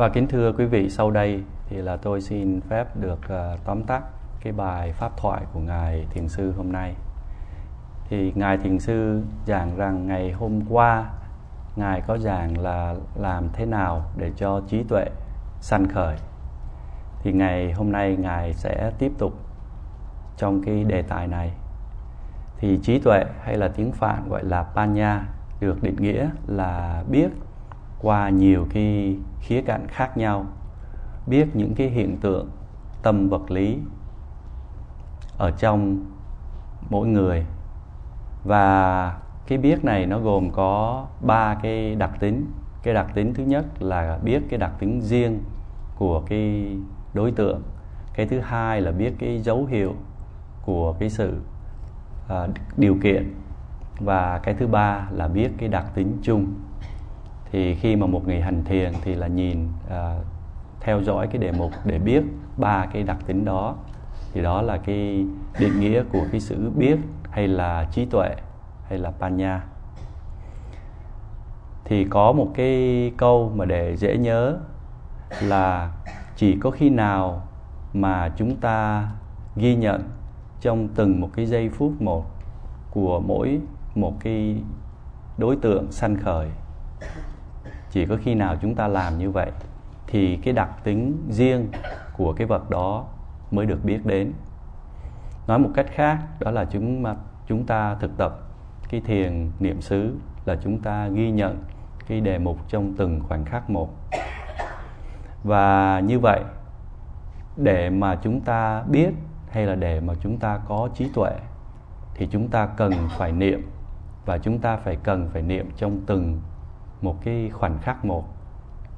Và kính thưa quý vị, sau đây thì là tôi xin phép được uh, tóm tắt cái bài pháp thoại của ngài thiền sư hôm nay. Thì ngài thiền sư giảng rằng ngày hôm qua ngài có giảng là làm thế nào để cho trí tuệ sanh khởi. Thì ngày hôm nay ngài sẽ tiếp tục trong cái đề tài này. Thì trí tuệ hay là tiếng Phạn gọi là panya được định nghĩa là biết qua nhiều cái khía cạnh khác nhau biết những cái hiện tượng tâm vật lý ở trong mỗi người. Và cái biết này nó gồm có ba cái đặc tính. Cái đặc tính thứ nhất là biết cái đặc tính riêng của cái đối tượng. Cái thứ hai là biết cái dấu hiệu của cái sự uh, điều kiện. Và cái thứ ba là biết cái đặc tính chung thì khi mà một người hành thiền thì là nhìn uh, theo dõi cái đề mục để biết ba cái đặc tính đó. Thì đó là cái định nghĩa của cái sự biết hay là trí tuệ hay là panya. Thì có một cái câu mà để dễ nhớ là chỉ có khi nào mà chúng ta ghi nhận trong từng một cái giây phút một của mỗi một cái đối tượng sanh khởi chỉ có khi nào chúng ta làm như vậy thì cái đặc tính riêng của cái vật đó mới được biết đến. Nói một cách khác, đó là chúng mà chúng ta thực tập cái thiền niệm xứ là chúng ta ghi nhận cái đề mục trong từng khoảnh khắc một. Và như vậy, để mà chúng ta biết hay là để mà chúng ta có trí tuệ thì chúng ta cần phải niệm và chúng ta phải cần phải niệm trong từng một cái khoảnh khắc một.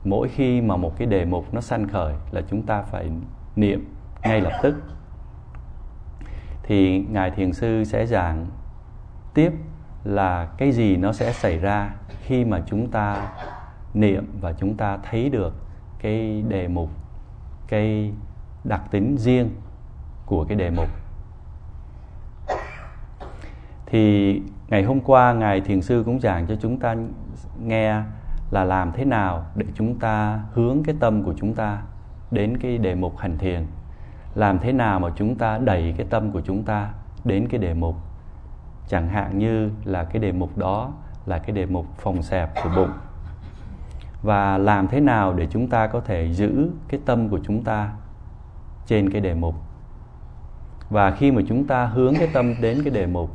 Mỗi khi mà một cái đề mục nó sanh khởi là chúng ta phải niệm ngay lập tức. Thì ngài thiền sư sẽ giảng tiếp là cái gì nó sẽ xảy ra khi mà chúng ta niệm và chúng ta thấy được cái đề mục, cái đặc tính riêng của cái đề mục. Thì ngày hôm qua ngài thiền sư cũng giảng cho chúng ta nghe là làm thế nào để chúng ta hướng cái tâm của chúng ta đến cái đề mục hành thiền? Làm thế nào mà chúng ta đẩy cái tâm của chúng ta đến cái đề mục? Chẳng hạn như là cái đề mục đó là cái đề mục phòng xẹp của bụng. Và làm thế nào để chúng ta có thể giữ cái tâm của chúng ta trên cái đề mục? Và khi mà chúng ta hướng cái tâm đến cái đề mục,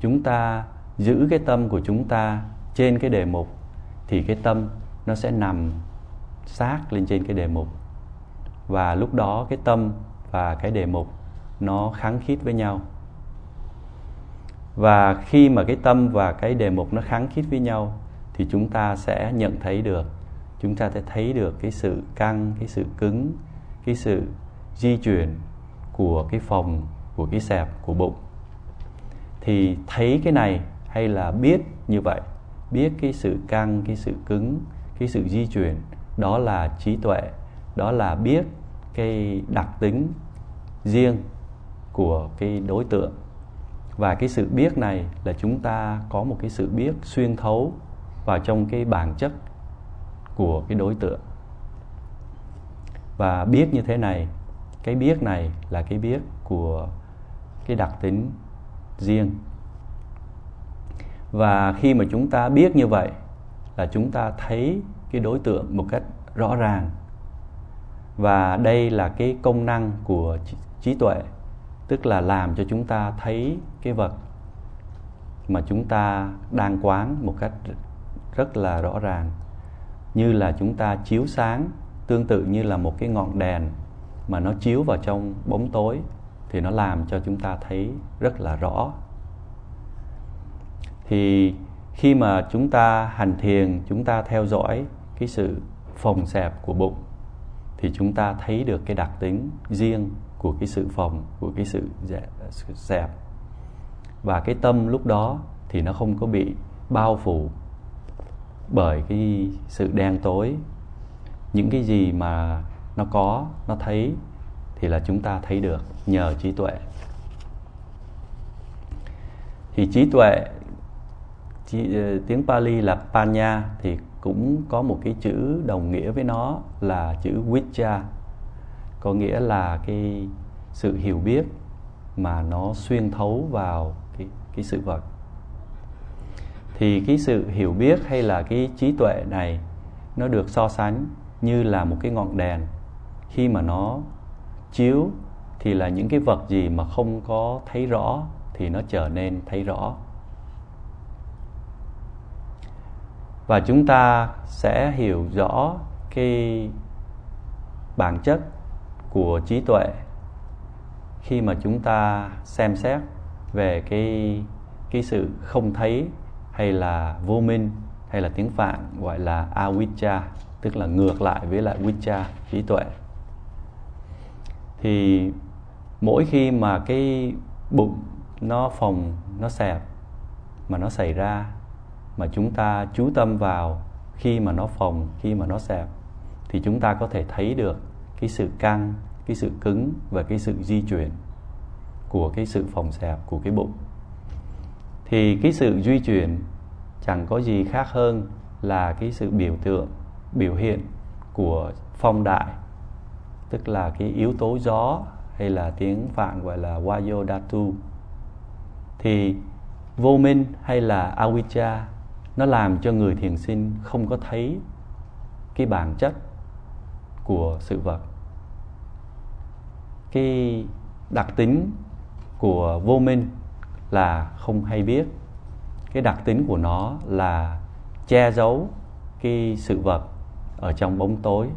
chúng ta giữ cái tâm của chúng ta trên cái đề mục thì cái tâm nó sẽ nằm sát lên trên cái đề mục. Và lúc đó cái tâm và cái đề mục nó kháng khít với nhau. Và khi mà cái tâm và cái đề mục nó kháng khít với nhau thì chúng ta sẽ nhận thấy được, chúng ta sẽ thấy được cái sự căng, cái sự cứng, cái sự di chuyển của cái phòng, của cái sẹp của bụng. Thì thấy cái này hay là biết như vậy? Biết cái sự căng, cái sự cứng, cái sự di chuyển, đó là trí tuệ, đó là biết cái đặc tính riêng của cái đối tượng. Và cái sự biết này là chúng ta có một cái sự biết xuyên thấu vào trong cái bản chất của cái đối tượng. Và biết như thế này, cái biết này là cái biết của cái đặc tính riêng và khi mà chúng ta biết như vậy là chúng ta thấy cái đối tượng một cách rõ ràng. Và đây là cái công năng của trí tuệ, tức là làm cho chúng ta thấy cái vật mà chúng ta đang quán một cách rất là rõ ràng. Như là chúng ta chiếu sáng, tương tự như là một cái ngọn đèn mà nó chiếu vào trong bóng tối, thì nó làm cho chúng ta thấy rất là rõ thì khi mà chúng ta hành thiền, chúng ta theo dõi cái sự phòng xẹp của bụng, thì chúng ta thấy được cái đặc tính riêng của cái sự phòng của cái sự xẹp. Và cái tâm lúc đó thì nó không có bị bao phủ bởi cái sự đen tối. Những cái gì mà nó có, nó thấy thì là chúng ta thấy được nhờ trí tuệ. Thì trí tuệ Ờ, tiếng Pali là panya thì cũng có một cái chữ đồng nghĩa với nó là chữ Vidya có nghĩa là cái sự hiểu biết mà nó xuyên thấu vào cái cái sự vật. Thì cái sự hiểu biết hay là cái trí tuệ này nó được so sánh như là một cái ngọn đèn. Khi mà nó chiếu thì là những cái vật gì mà không có thấy rõ thì nó trở nên thấy rõ. Và chúng ta sẽ hiểu rõ cái bản chất của trí tuệ khi mà chúng ta xem xét về cái cái sự không thấy hay là vô minh hay là tiếng Phạn gọi là avijja tức là ngược lại với lại vijja trí tuệ. Thì mỗi khi mà cái bụng nó phòng nó xẹp mà nó xảy ra mà chúng ta chú tâm vào khi mà nó phồng, khi mà nó xẹp, thì chúng ta có thể thấy được cái sự căng, cái sự cứng và cái sự di chuyển của cái sự phòng xẹp của cái bụng. Thì cái sự di chuyển chẳng có gì khác hơn là cái sự biểu tượng, biểu hiện của phong đại, tức là cái yếu tố gió hay là tiếng Phạn gọi là Vayodhatu thì vô minh hay là avijja nó làm cho người thiền sinh không có thấy cái bản chất của sự vật. Cái đặc tính của vô minh là không hay biết. Cái đặc tính của nó là che giấu cái sự vật ở trong bóng tối.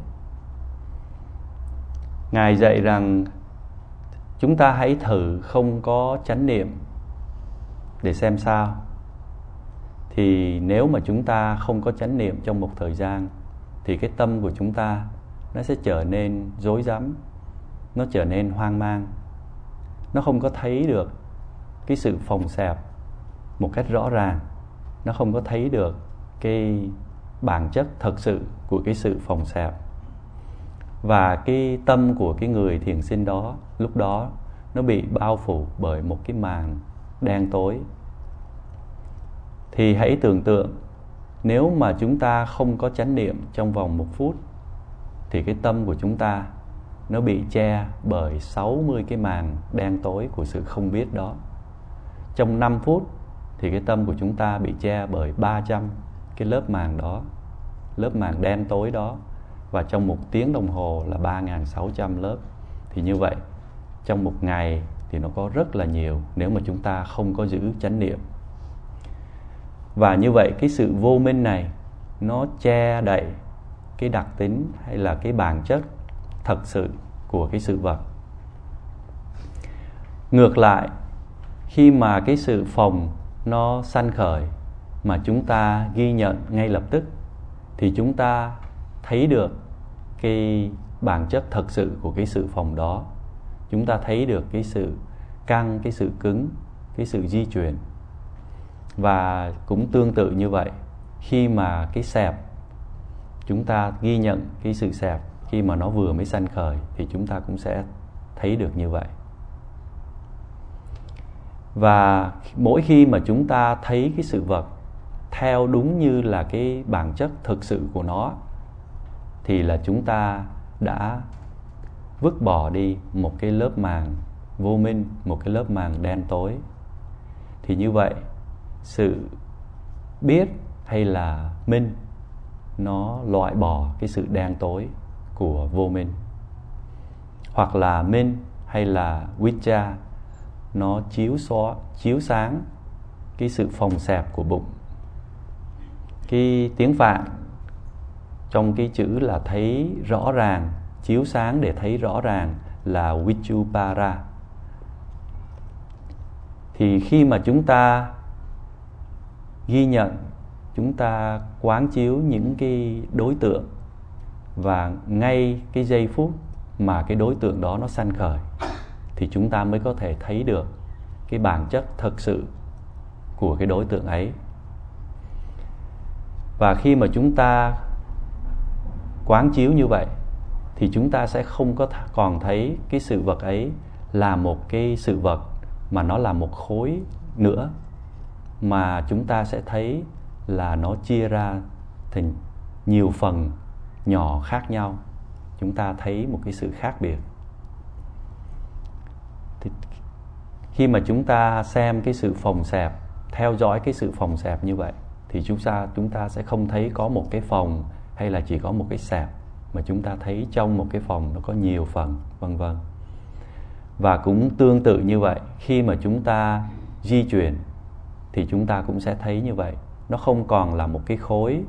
Ngài dạy rằng chúng ta hãy thử không có chánh niệm để xem sao thì nếu mà chúng ta không có chánh niệm trong một thời gian, thì cái tâm của chúng ta nó sẽ trở nên rối rắm, nó trở nên hoang mang. Nó không có thấy được cái sự phòng xẹp một cách rõ ràng. Nó không có thấy được cái bản chất thật sự của cái sự phòng xẹp. Và cái tâm của cái người thiền sinh đó, lúc đó nó bị bao phủ bởi một cái màn đen tối thì hãy tưởng tượng nếu mà chúng ta không có chánh niệm trong vòng một phút thì cái tâm của chúng ta nó bị che bởi 60 cái màn đen tối của sự không biết đó. Trong 5 phút thì cái tâm của chúng ta bị che bởi 300 cái lớp màng đó, lớp màng đen tối đó và trong một tiếng đồng hồ là 3.600 lớp. Thì như vậy, trong một ngày thì nó có rất là nhiều nếu mà chúng ta không có giữ chánh niệm. Và như vậy cái sự vô minh này nó che đậy cái đặc tính hay là cái bản chất thật sự của cái sự vật. Ngược lại, khi mà cái sự phòng nó sanh khởi mà chúng ta ghi nhận ngay lập tức thì chúng ta thấy được cái bản chất thật sự của cái sự phòng đó chúng ta thấy được cái sự căng cái sự cứng cái sự di chuyển và cũng tương tự như vậy, khi mà cái sẹp chúng ta ghi nhận cái sự sẹp khi mà nó vừa mới sanh khởi thì chúng ta cũng sẽ thấy được như vậy. Và mỗi khi mà chúng ta thấy cái sự vật theo đúng như là cái bản chất thực sự của nó, thì là chúng ta đã vứt bỏ đi một cái lớp màng vô minh, một cái lớp màng đen tối. Thì như vậy sự biết hay là minh, nó loại bỏ cái sự đen tối của vô minh. Hoặc là minh hay là vicha nó chiếu xóa, chiếu sáng cái sự phòng xẹp của bụng. Cái tiếng phạn trong cái chữ là thấy rõ ràng, chiếu sáng để thấy rõ ràng là vichupara thì khi mà chúng ta ghi nhận, chúng ta quán chiếu những cái đối tượng và ngay cái giây phút mà cái đối tượng đó nó sanh khởi thì chúng ta mới có thể thấy được cái bản chất thật sự của cái đối tượng ấy. Và khi mà chúng ta quán chiếu như vậy thì chúng ta sẽ không có còn thấy cái sự vật ấy là một cái sự vật mà nó là một khối nữa mà chúng ta sẽ thấy là nó chia ra thành nhiều phần nhỏ khác nhau. Chúng ta thấy một cái sự khác biệt. Thì khi mà chúng ta xem cái sự phòng xẹp, theo dõi cái sự phòng xẹp như vậy, thì chúng ta chúng ta sẽ không thấy có một cái phòng hay là chỉ có một cái xẹp, mà chúng ta thấy trong một cái phòng nó có nhiều phần, vân vân. Và cũng tương tự như vậy, khi mà chúng ta di chuyển thì chúng ta cũng sẽ thấy như vậy. Nó không còn là một cái khối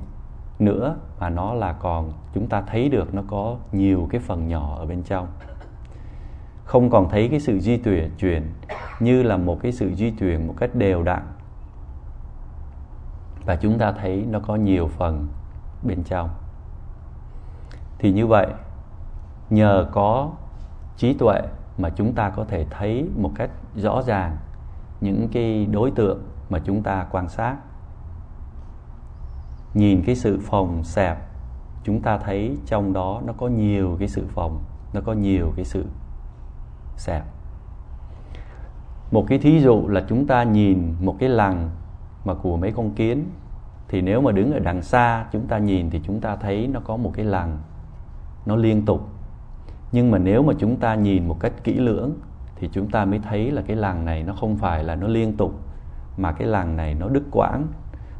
nữa, mà nó là còn, chúng ta thấy được nó có nhiều cái phần nhỏ ở bên trong. Không còn thấy cái sự di tuyển chuyển như là một cái sự di chuyển một cách đều đặn. Và chúng ta thấy nó có nhiều phần bên trong. Thì như vậy, nhờ có trí tuệ mà chúng ta có thể thấy một cách rõ ràng những cái đối tượng mà chúng ta quan sát. Nhìn cái sự phòng xẹp, chúng ta thấy trong đó nó có nhiều cái sự phòng nó có nhiều cái sự xẹp. Một cái thí dụ là chúng ta nhìn một cái lằn mà của mấy con kiến, thì nếu mà đứng ở đằng xa chúng ta nhìn thì chúng ta thấy nó có một cái lằn nó liên tục. Nhưng mà nếu mà chúng ta nhìn một cách kỹ lưỡng thì chúng ta mới thấy là cái lằn này nó không phải là nó liên tục mà cái làng này nó đứt quãng.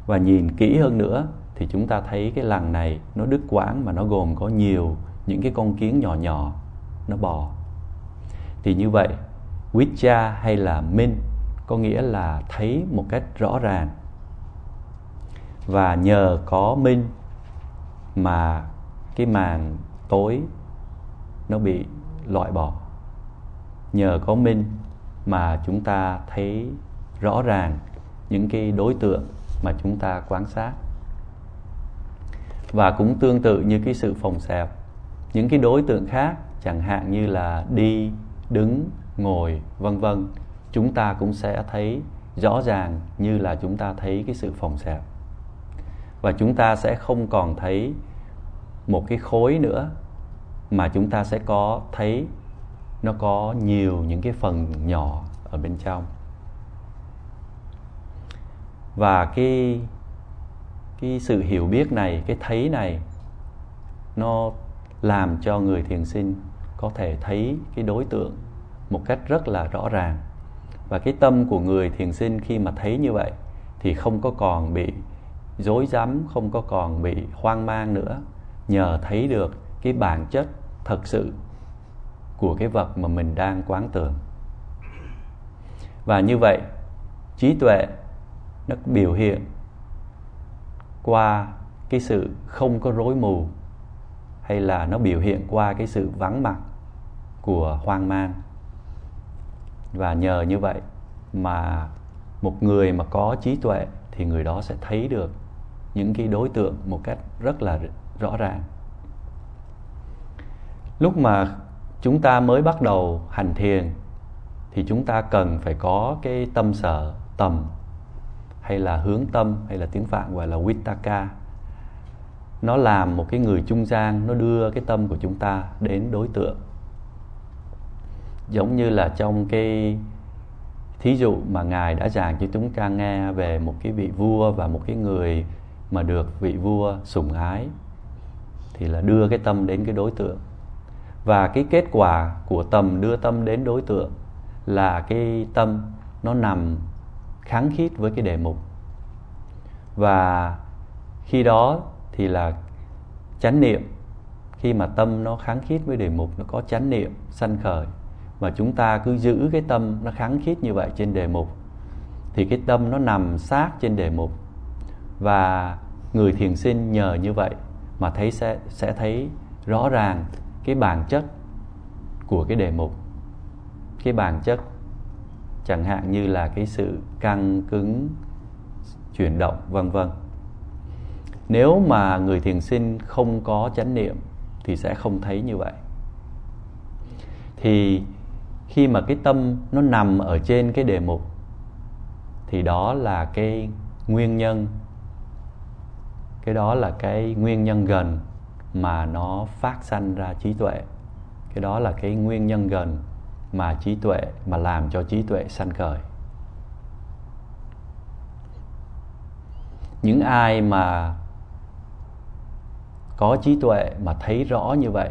Và nhìn kỹ hơn nữa thì chúng ta thấy cái làng này nó đứt quãng mà nó gồm có nhiều những cái con kiến nhỏ nhỏ, nó bò. Thì như vậy Wicca hay là Minh có nghĩa là thấy một cách rõ ràng. Và nhờ có Minh mà cái màn tối nó bị loại bỏ. Nhờ có minh mà chúng ta thấy rõ ràng những cái đối tượng mà chúng ta quan sát. Và cũng tương tự như cái sự phòng xẹp, những cái đối tượng khác, chẳng hạn như là đi, đứng, ngồi, vân vân, chúng ta cũng sẽ thấy rõ ràng như là chúng ta thấy cái sự phòng xẹp. Và chúng ta sẽ không còn thấy một cái khối nữa mà chúng ta sẽ có thấy nó có nhiều những cái phần nhỏ ở bên trong và cái cái sự hiểu biết này, cái thấy này, nó làm cho người thiền sinh có thể thấy cái đối tượng một cách rất là rõ ràng. Và cái tâm của người thiền sinh khi mà thấy như vậy thì không có còn bị dối rắm, không có còn bị hoang mang nữa. Nhờ thấy được cái bản chất thật sự của cái vật mà mình đang quán tưởng. Và như vậy, trí tuệ nó biểu hiện qua cái sự không có rối mù, hay là nó biểu hiện qua cái sự vắng mặt của hoang mang. Và nhờ như vậy mà một người mà có trí tuệ thì người đó sẽ thấy được những cái đối tượng một cách rất là rõ ràng. Lúc mà chúng ta mới bắt đầu hành thiền thì chúng ta cần phải có cái tâm sở tầm hay là hướng tâm, hay là tiếng phạn gọi là vittaka nó làm một cái người trung gian, nó đưa cái tâm của chúng ta đến đối tượng. Giống như là trong cái thí dụ mà ngài đã giảng cho chúng ta nghe về một cái vị vua và một cái người mà được vị vua sủng ái, thì là đưa cái tâm đến cái đối tượng. Và cái kết quả của tầm đưa tâm đến đối tượng là cái tâm nó nằm kháng khít với cái đề mục. Và khi đó thì là chánh niệm, khi mà tâm nó kháng khít với đề mục, nó có chánh niệm sanh khởi, mà chúng ta cứ giữ cái tâm nó kháng khít như vậy trên đề mục, thì cái tâm nó nằm sát trên đề mục. Và người thiền sinh nhờ như vậy mà thấy sẽ sẽ thấy rõ ràng cái bản chất của cái đề mục, cái bản chất chẳng hạn như là cái sự căng cứng, chuyển động, vân vân. Nếu mà người thiền sinh không có chánh niệm thì sẽ không thấy như vậy. Thì khi mà cái tâm nó nằm ở trên cái đề mục thì đó là cái nguyên nhân. Cái đó là cái nguyên nhân gần mà nó phát sanh ra trí tuệ. Cái đó là cái nguyên nhân gần mà trí tuệ, mà làm cho trí tuệ sanh khởi. Những ai mà có trí tuệ mà thấy rõ như vậy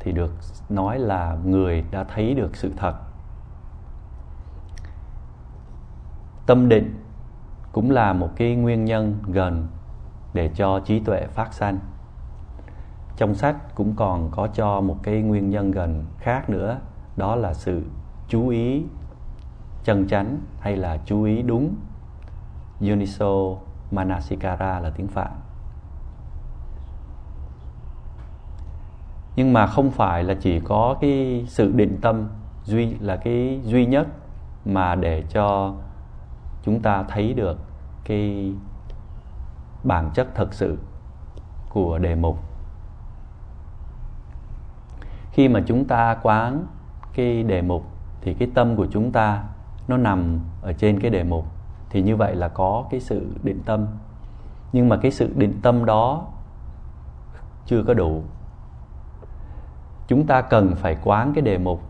thì được nói là người đã thấy được sự thật. Tâm định cũng là một cái nguyên nhân gần để cho trí tuệ phát sanh. Trong sách cũng còn có cho một cái nguyên nhân gần khác nữa đó là sự chú ý chân chánh hay là chú ý đúng. Yoniso Manasikara là tiếng Phạn. Nhưng mà không phải là chỉ có cái sự định tâm duy, là cái duy nhất mà để cho chúng ta thấy được cái bản chất thật sự của đề mục. Khi mà chúng ta quán cái đề mục thì cái tâm của chúng ta nó nằm ở trên cái đề mục, thì như vậy là có cái sự định tâm. Nhưng mà cái sự định tâm đó chưa có đủ. Chúng ta cần phải quán cái đề mục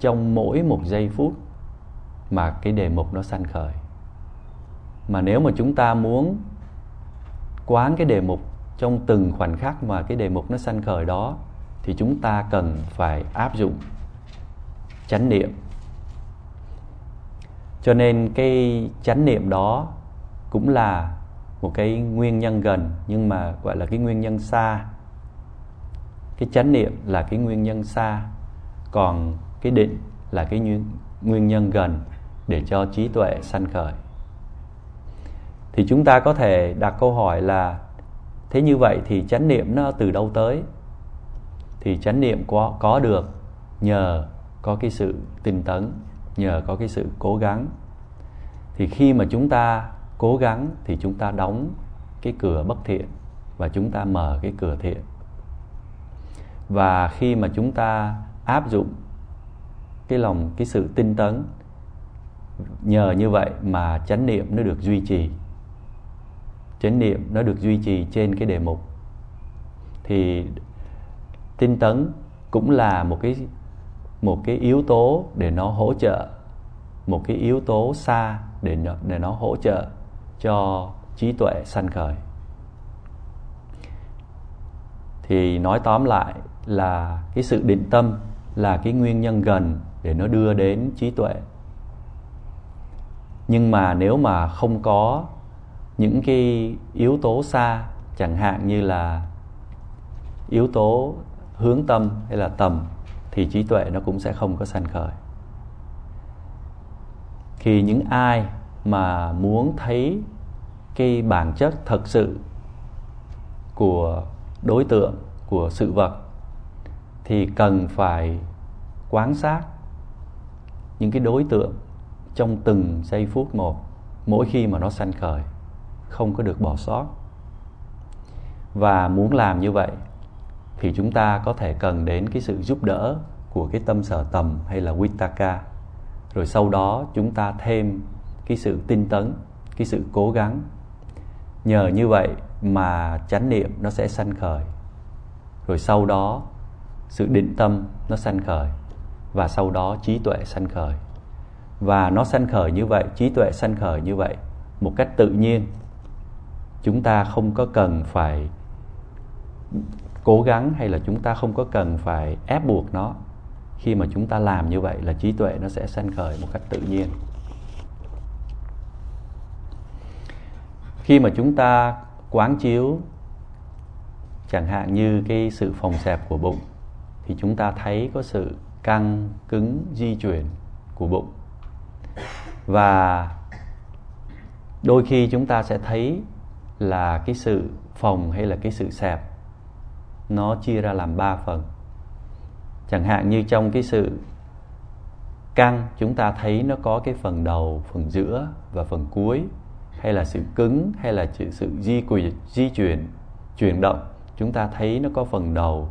trong mỗi một giây phút mà cái đề mục nó sanh khởi. Mà nếu mà chúng ta muốn quán cái đề mục trong từng khoảnh khắc mà cái đề mục nó sanh khởi đó, thì chúng ta cần phải áp dụng chánh niệm. Cho nên cái chánh niệm đó cũng là một cái nguyên nhân gần, nhưng mà gọi là cái nguyên nhân xa. Cái chánh niệm là cái nguyên nhân xa, còn cái định là cái nguyên nhân gần để cho trí tuệ sanh khởi. Thì chúng ta có thể đặt câu hỏi là, thế như vậy thì chánh niệm nó từ đâu tới? Thì chánh niệm có có được nhờ có cái sự tinh tấn nhờ có cái sự cố gắng. Thì khi mà chúng ta cố gắng thì chúng ta đóng cái cửa bất thiện và chúng ta mở cái cửa thiện. Và khi mà chúng ta áp dụng cái lòng, cái sự tinh tấn nhờ như vậy mà chánh niệm nó được duy trì, chánh niệm nó được duy trì trên cái đề mục, thì tinh tấn cũng là một cái một cái yếu tố để nó hỗ trợ một cái yếu tố xa để nó, để nó hỗ trợ cho trí tuệ sanh khởi. Thì nói tóm lại là cái sự định tâm là cái nguyên nhân gần để nó đưa đến trí tuệ. Nhưng mà nếu mà không có những cái yếu tố xa chẳng hạn như là yếu tố hướng tâm hay là tầm thì trí tuệ nó cũng sẽ không có sanh khởi. Khi những ai mà muốn thấy cái bản chất thật sự của đối tượng, của sự vật, thì cần phải quan sát những cái đối tượng trong từng giây phút một, mỗi khi mà nó sanh khởi, không có được bỏ sót. Và muốn làm như vậy thì chúng ta có thể cần đến cái sự giúp đỡ của cái tâm sở tầm hay là Vitaka rồi sau đó chúng ta thêm cái sự tinh tấn, cái sự cố gắng. Nhờ như vậy mà chánh niệm nó sẽ sanh khởi. Rồi sau đó sự định tâm nó sanh khởi và sau đó trí tuệ sanh khởi. Và nó sanh khởi như vậy, trí tuệ sanh khởi như vậy một cách tự nhiên, chúng ta không có cần phải cố gắng hay là chúng ta không có cần phải ép buộc nó? Khi mà chúng ta làm như vậy là trí tuệ nó sẽ sanh khởi một cách tự nhiên. Khi mà chúng ta quán chiếu, chẳng hạn như cái sự phòng xẹp của bụng, thì chúng ta thấy có sự căng cứng di chuyển của bụng. Và đôi khi chúng ta sẽ thấy là cái sự phòng hay là cái sự xẹp nó chia ra làm ba phần. Chẳng hạn như trong cái sự căng, chúng ta thấy nó có cái phần đầu, phần giữa và phần cuối, hay là sự cứng, hay là sự di quỷ di chuyển chuyển động, chúng ta thấy nó có phần đầu,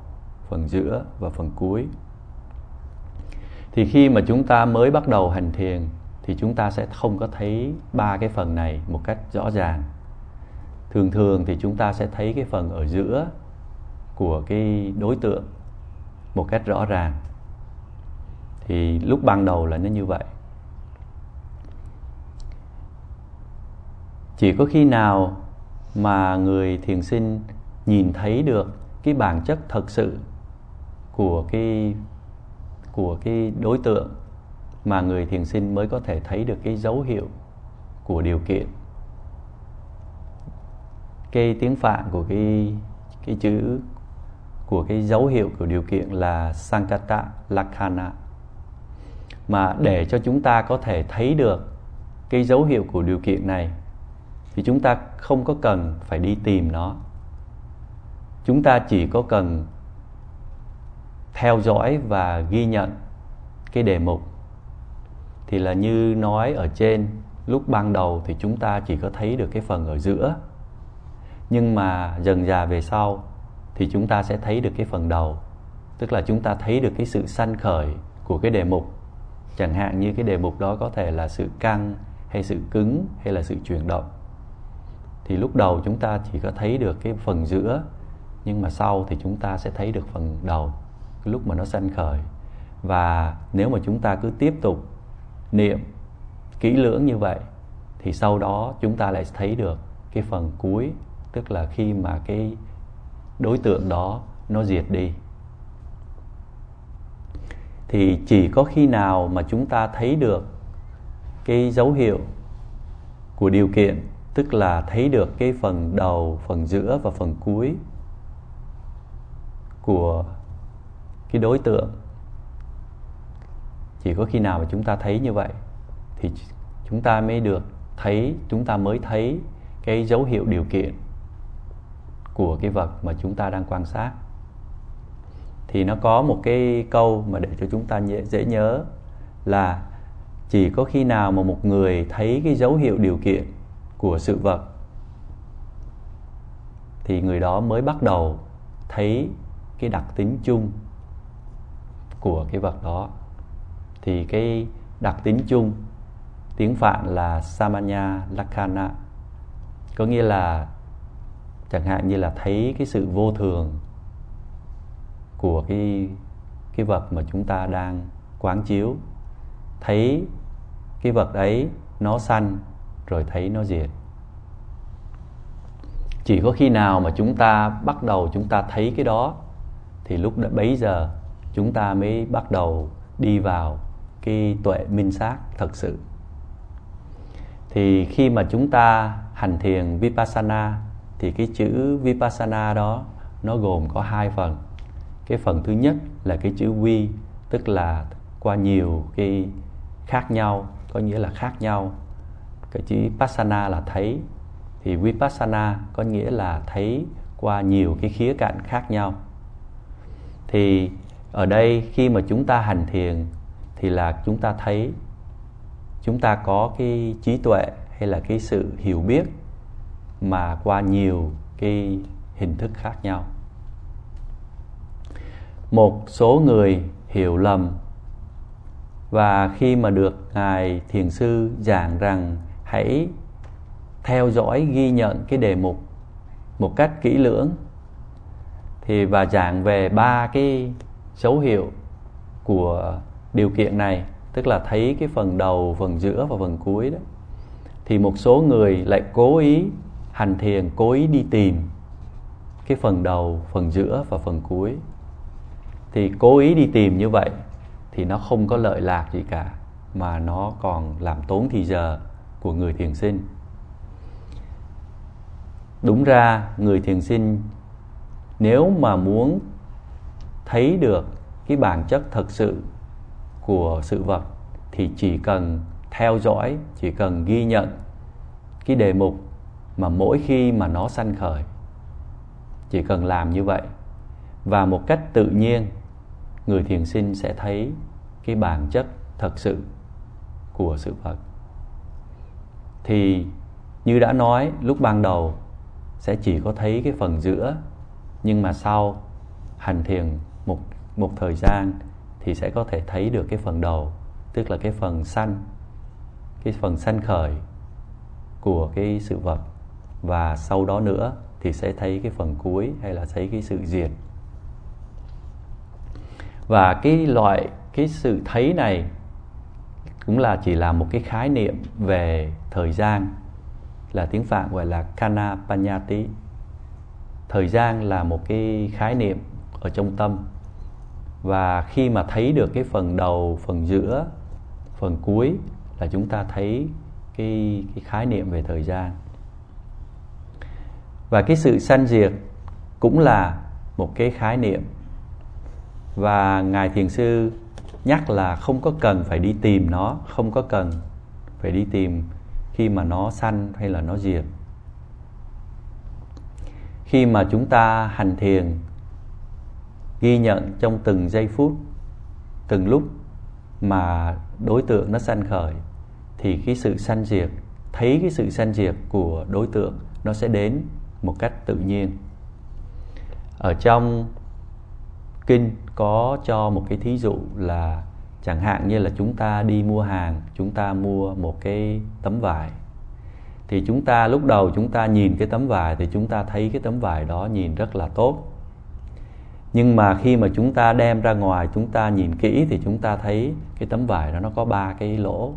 phần giữa và phần cuối. Thì khi mà chúng ta mới bắt đầu hành thiền, thì chúng ta sẽ không có thấy ba cái phần này một cách rõ ràng. Thường thường thì chúng ta sẽ thấy cái phần ở giữa của cái đối tượng một cách rõ ràng. Thì lúc ban đầu là nó như vậy. Chỉ có khi nào mà người thiền sinh nhìn thấy được cái bản chất thật sự của cái của cái đối tượng mà người thiền sinh mới có thể thấy được cái dấu hiệu của điều kiện, cái tiếng phạn của cái cái chữ của cái dấu hiệu, của điều kiện là sankata lakhana. Mà để cho chúng ta có thể thấy được cái dấu hiệu của điều kiện này, thì chúng ta không có cần phải đi tìm nó. Chúng ta chỉ có cần theo dõi và ghi nhận cái đề mục. Thì là như nói ở trên, lúc ban đầu thì chúng ta chỉ có thấy được cái phần ở giữa. Nhưng mà dần dà về sau thì chúng ta sẽ thấy được cái phần đầu. Tức là chúng ta thấy được cái sự sanh khởi của cái đề mục. Chẳng hạn như cái đề mục đó có thể là sự căng hay sự cứng hay là sự chuyển động. Thì lúc đầu chúng ta chỉ có thấy được cái phần giữa, nhưng mà sau thì chúng ta sẽ thấy được phần đầu lúc mà nó sanh khởi. Và nếu mà chúng ta cứ tiếp tục niệm, kỹ lưỡng như vậy, thì sau đó chúng ta lại thấy được cái phần cuối, tức là khi mà cái đối tượng đó nó diệt đi. Thì chỉ có khi nào mà chúng ta thấy được cái dấu hiệu của điều kiện, tức là thấy được cái phần đầu, phần giữa và phần cuối của cái đối tượng, chỉ có khi nào mà chúng ta thấy như vậy thì chúng ta mới được thấy, chúng ta mới thấy cái dấu hiệu điều kiện của cái vật mà chúng ta đang quan sát. Thì nó có một cái câu mà để cho chúng ta dễ dễ nhớ là chỉ có khi nào mà một người thấy cái dấu hiệu điều kiện của sự vật thì người đó mới bắt đầu thấy cái đặc tính chung của cái vật đó. Thì cái đặc tính chung, tiếng phạn là samanya lakkhana có nghĩa là chẳng hạn như là thấy cái sự vô thường của cái cái vật mà chúng ta đang quán chiếu. Thấy cái vật ấy nó sanh rồi thấy nó diệt. Chỉ có khi nào mà chúng ta bắt đầu chúng ta thấy cái đó, thì lúc đó bấy giờ chúng ta mới bắt đầu đi vào cái tuệ minh sát thật sự. Thì khi mà chúng ta hành thiền vipassana thì cái chữ vipassana đó, nó gồm có hai phần. Cái phần thứ nhất là cái chữ vi, tức là qua nhiều cái khác nhau, có nghĩa là khác nhau. Cái chữ passana là thấy, thì vipassana có nghĩa là thấy qua nhiều cái khía cạnh khác nhau. Thì ở đây khi mà chúng ta hành thiền thì là chúng ta thấy, chúng ta có cái trí tuệ hay là cái sự hiểu biết mà qua nhiều cái hình thức khác nhau. Một số người hiểu lầm và khi mà được ngài thiền sư giảng rằng hãy theo dõi ghi nhận cái đề mục một cách kỹ lưỡng, thì và giảng về ba cái dấu hiệu của điều kiện này, tức là thấy cái phần đầu, phần giữa và phần cuối đó, thì một số người lại cố ý hành thiền, cố ý đi tìm cái phần đầu, phần giữa và phần cuối. Thì cố ý đi tìm như vậy thì nó không có lợi lạc gì cả, mà nó còn làm tốn thì giờ của người thiền sinh. Đúng ra, người thiền sinh nếu mà muốn thấy được cái bản chất thật sự của sự vật thì chỉ cần theo dõi, chỉ cần ghi nhận cái đề mục mà mỗi khi mà nó sanh khởi, chỉ cần làm như vậy. Và một cách tự nhiên, người thiền sinh sẽ thấy cái bản chất thật sự của sự vật thì như đã nói, lúc ban đầu sẽ chỉ có thấy cái phần giữa, nhưng mà sau hành thiền một một thời gian thì sẽ có thể thấy được cái phần đầu, tức là cái phần sanh, cái phần sanh khởi của cái sự vật và sau đó nữa thì sẽ thấy cái phần cuối hay là thấy cái sự diệt. Và cái loại, cái sự thấy này cũng là chỉ là một cái khái niệm về thời gian, là tiếng Phạn gọi là Kana Panyati thời gian là một cái khái niệm ở trong tâm. Và khi mà thấy được cái phần đầu, phần giữa, phần cuối là chúng ta thấy cái cái khái niệm về thời gian và cái sự sanh diệt cũng là một cái khái niệm. Và ngài thiền sư nhắc là không có cần phải đi tìm nó, không có cần phải đi tìm khi mà nó sanh hay là nó diệt. Khi mà chúng ta hành thiền, ghi nhận trong từng giây phút, từng lúc mà đối tượng nó sanh khởi, thì cái sự sanh diệt, thấy cái sự sanh diệt của đối tượng nó sẽ đến một cách tự nhiên. Ở trong kinh có cho một cái thí dụ là chẳng hạn như là chúng ta đi mua hàng, chúng ta mua một cái tấm vải. Thì chúng ta lúc đầu chúng ta nhìn cái tấm vải thì chúng ta thấy cái tấm vải đó nhìn rất là tốt. Nhưng mà khi mà chúng ta đem ra ngoài, chúng ta nhìn kỹ thì chúng ta thấy cái tấm vải đó nó có ba cái lỗ.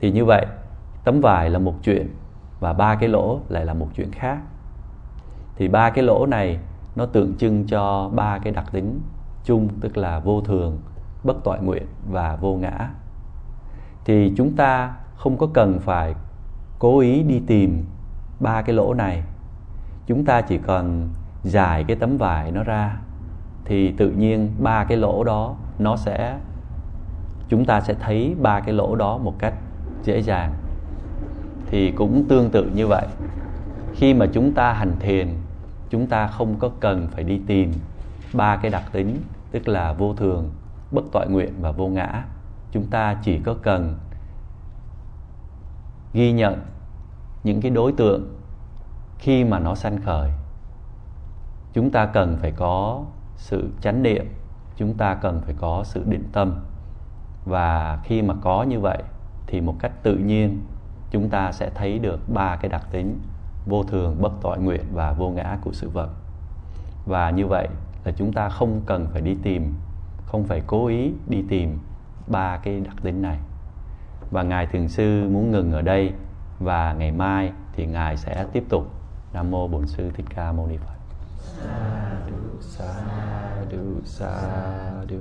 Thì như vậy, tấm vải là một chuyện và ba cái lỗ lại là một chuyện khác. Thì ba cái lỗ này nó tượng trưng cho ba cái đặc tính chung, tức là vô thường, bất toại nguyện và vô ngã. Thì chúng ta không có cần phải cố ý đi tìm ba cái lỗ này. Chúng ta chỉ cần dài cái tấm vải nó ra, thì tự nhiên ba cái lỗ đó nó sẽ, chúng ta sẽ thấy ba cái lỗ đó một cách dễ dàng thì cũng tương tự như vậy. Khi mà chúng ta hành thiền, chúng ta không có cần phải đi tìm ba cái đặc tính, tức là vô thường, bất toại nguyện và vô ngã. Chúng ta chỉ có cần ghi nhận những cái đối tượng khi mà nó sanh khởi. Chúng ta cần phải có sự chánh niệm, chúng ta cần phải có sự định tâm. Và khi mà có như vậy thì một cách tự nhiên chúng ta sẽ thấy được ba cái đặc tính vô thường, bất tội nguyện và vô ngã của sự vật. Và như vậy là chúng ta không cần phải đi tìm, không phải cố ý đi tìm ba cái đặc tính này. Và ngài thường sư muốn ngừng ở đây và ngày mai thì ngài sẽ tiếp tục. Nam mô bổn sư thích ca mâu ni phật. Sa du sa du sa du